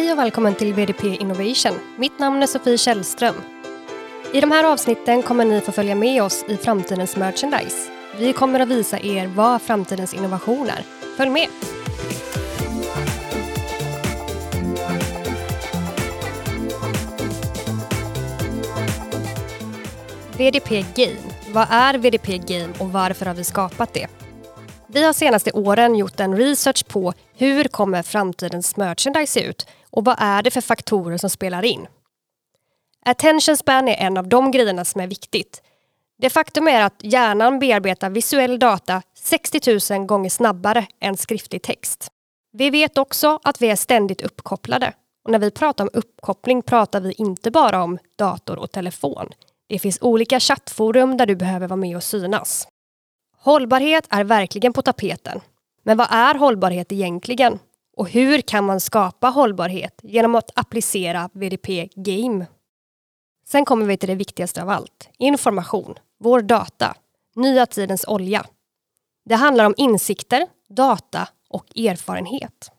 Hej och välkommen till VDP Innovation. Mitt namn är Sofie Källström. I de här avsnitten kommer ni få följa med oss i framtidens merchandise. Vi kommer att visa er vad framtidens innovation är. Följ med! VDP Game. Vad är VDP Game och varför har vi skapat det? Vi har senaste åren gjort en research på hur kommer framtidens merchandise se ut och vad är det för faktorer som spelar in? Attention span är en av de grejerna som är viktigt. Det faktum är att hjärnan bearbetar visuell data 60 000 gånger snabbare än skriftlig text. Vi vet också att vi är ständigt uppkopplade. Och när vi pratar om uppkoppling pratar vi inte bara om dator och telefon. Det finns olika chattforum där du behöver vara med och synas. Hållbarhet är verkligen på tapeten. Men vad är hållbarhet egentligen? Och hur kan man skapa hållbarhet genom att applicera VDP Game? Sen kommer vi till det viktigaste av allt. Information. Vår data. Nya tidens olja. Det handlar om insikter, data och erfarenhet.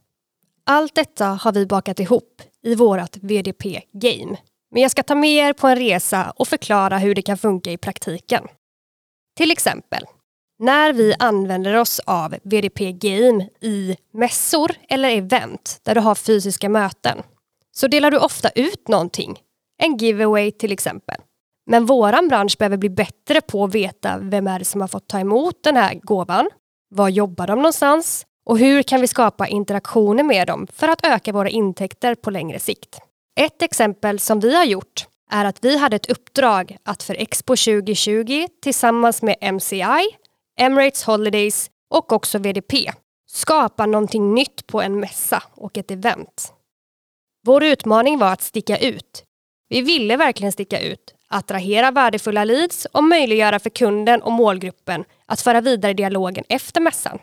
Allt detta har vi bakat ihop i vårt VDP Game. Men jag ska ta med er på en resa och förklara hur det kan funka i praktiken. Till exempel, när vi använder oss av VDP Game i mässor eller event där du har fysiska möten så delar du ofta ut någonting. En giveaway till exempel. Men våran bransch behöver bli bättre på att veta vem är det som har fått ta emot den här gåvan. Var jobbar de någonstans? Och hur kan vi skapa interaktioner med dem för att öka våra intäkter på längre sikt? Ett exempel som vi har gjort är att vi hade ett uppdrag att för Expo 2020 tillsammans med MCI Emirates Holidays och också VDP skapa någonting nytt på en mässa och ett event. Vår utmaning var att sticka ut. Vi ville verkligen sticka ut, attrahera värdefulla leads och möjliggöra för kunden och målgruppen att föra vidare dialogen efter mässan.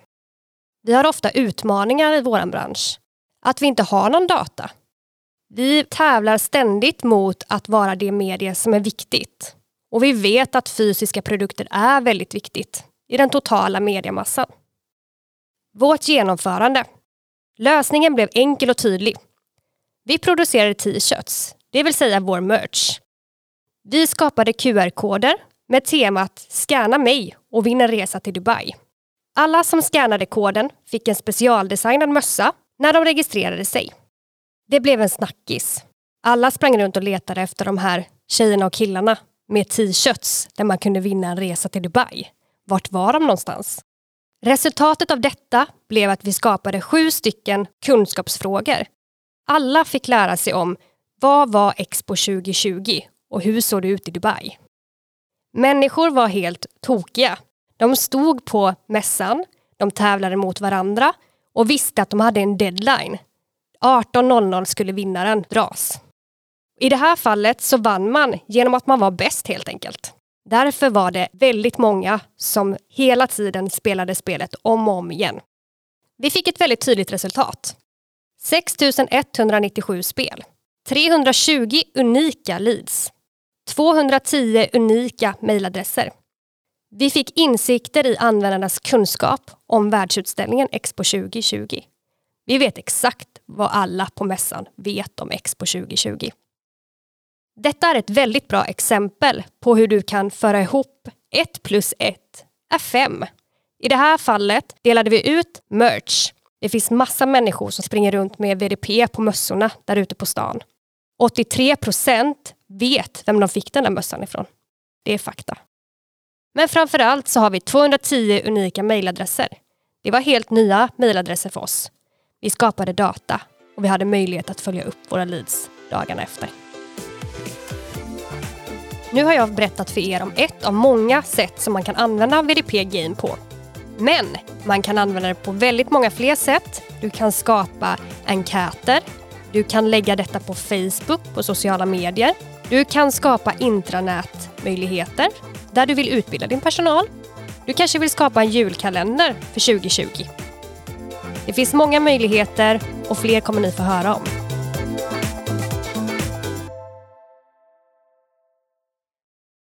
Vi har ofta utmaningar i vår bransch. Att vi inte har någon data. Vi tävlar ständigt mot att vara det medie som är viktigt. Och vi vet att fysiska produkter är väldigt viktigt i den totala mediemassan. Vårt genomförande. Lösningen blev enkel och tydlig. Vi producerade t-shirts, det vill säga vår merch. Vi skapade QR-koder med temat Scanna mig och vinn en resa till Dubai. Alla som scannade koden fick en specialdesignad mössa när de registrerade sig. Det blev en snackis. Alla sprang runt och letade efter de här tjejerna och killarna med t-shirts där man kunde vinna en resa till Dubai. Vart var de någonstans? Resultatet av detta blev att vi skapade sju stycken kunskapsfrågor. Alla fick lära sig om vad var Expo 2020 och hur såg det ut i Dubai? Människor var helt tokiga. De stod på mässan, de tävlade mot varandra och visste att de hade en deadline. 18.00 skulle vinnaren dras. I det här fallet så vann man genom att man var bäst helt enkelt. Därför var det väldigt många som hela tiden spelade spelet om och om igen. Vi fick ett väldigt tydligt resultat. 6 197 spel. 320 unika leads. 210 unika mejladresser. Vi fick insikter i användarnas kunskap om världsutställningen Expo 2020. Vi vet exakt vad alla på mässan vet om Expo 2020. Detta är ett väldigt bra exempel på hur du kan föra ihop 1 plus 1 är 5. I det här fallet delade vi ut merch. Det finns massa människor som springer runt med VDP på mössorna där ute på stan. 83 procent vet vem de fick den där mössan ifrån. Det är fakta. Men framförallt så har vi 210 unika mejladresser. Det var helt nya mejladresser för oss. Vi skapade data och vi hade möjlighet att följa upp våra leads dagarna efter. Nu har jag berättat för er om ett av många sätt som man kan använda VDP Game på. Men man kan använda det på väldigt många fler sätt. Du kan skapa enkäter. Du kan lägga detta på Facebook, på sociala medier. Du kan skapa intranätmöjligheter där du vill utbilda din personal. Du kanske vill skapa en julkalender för 2020. Det finns många möjligheter och fler kommer ni få höra om.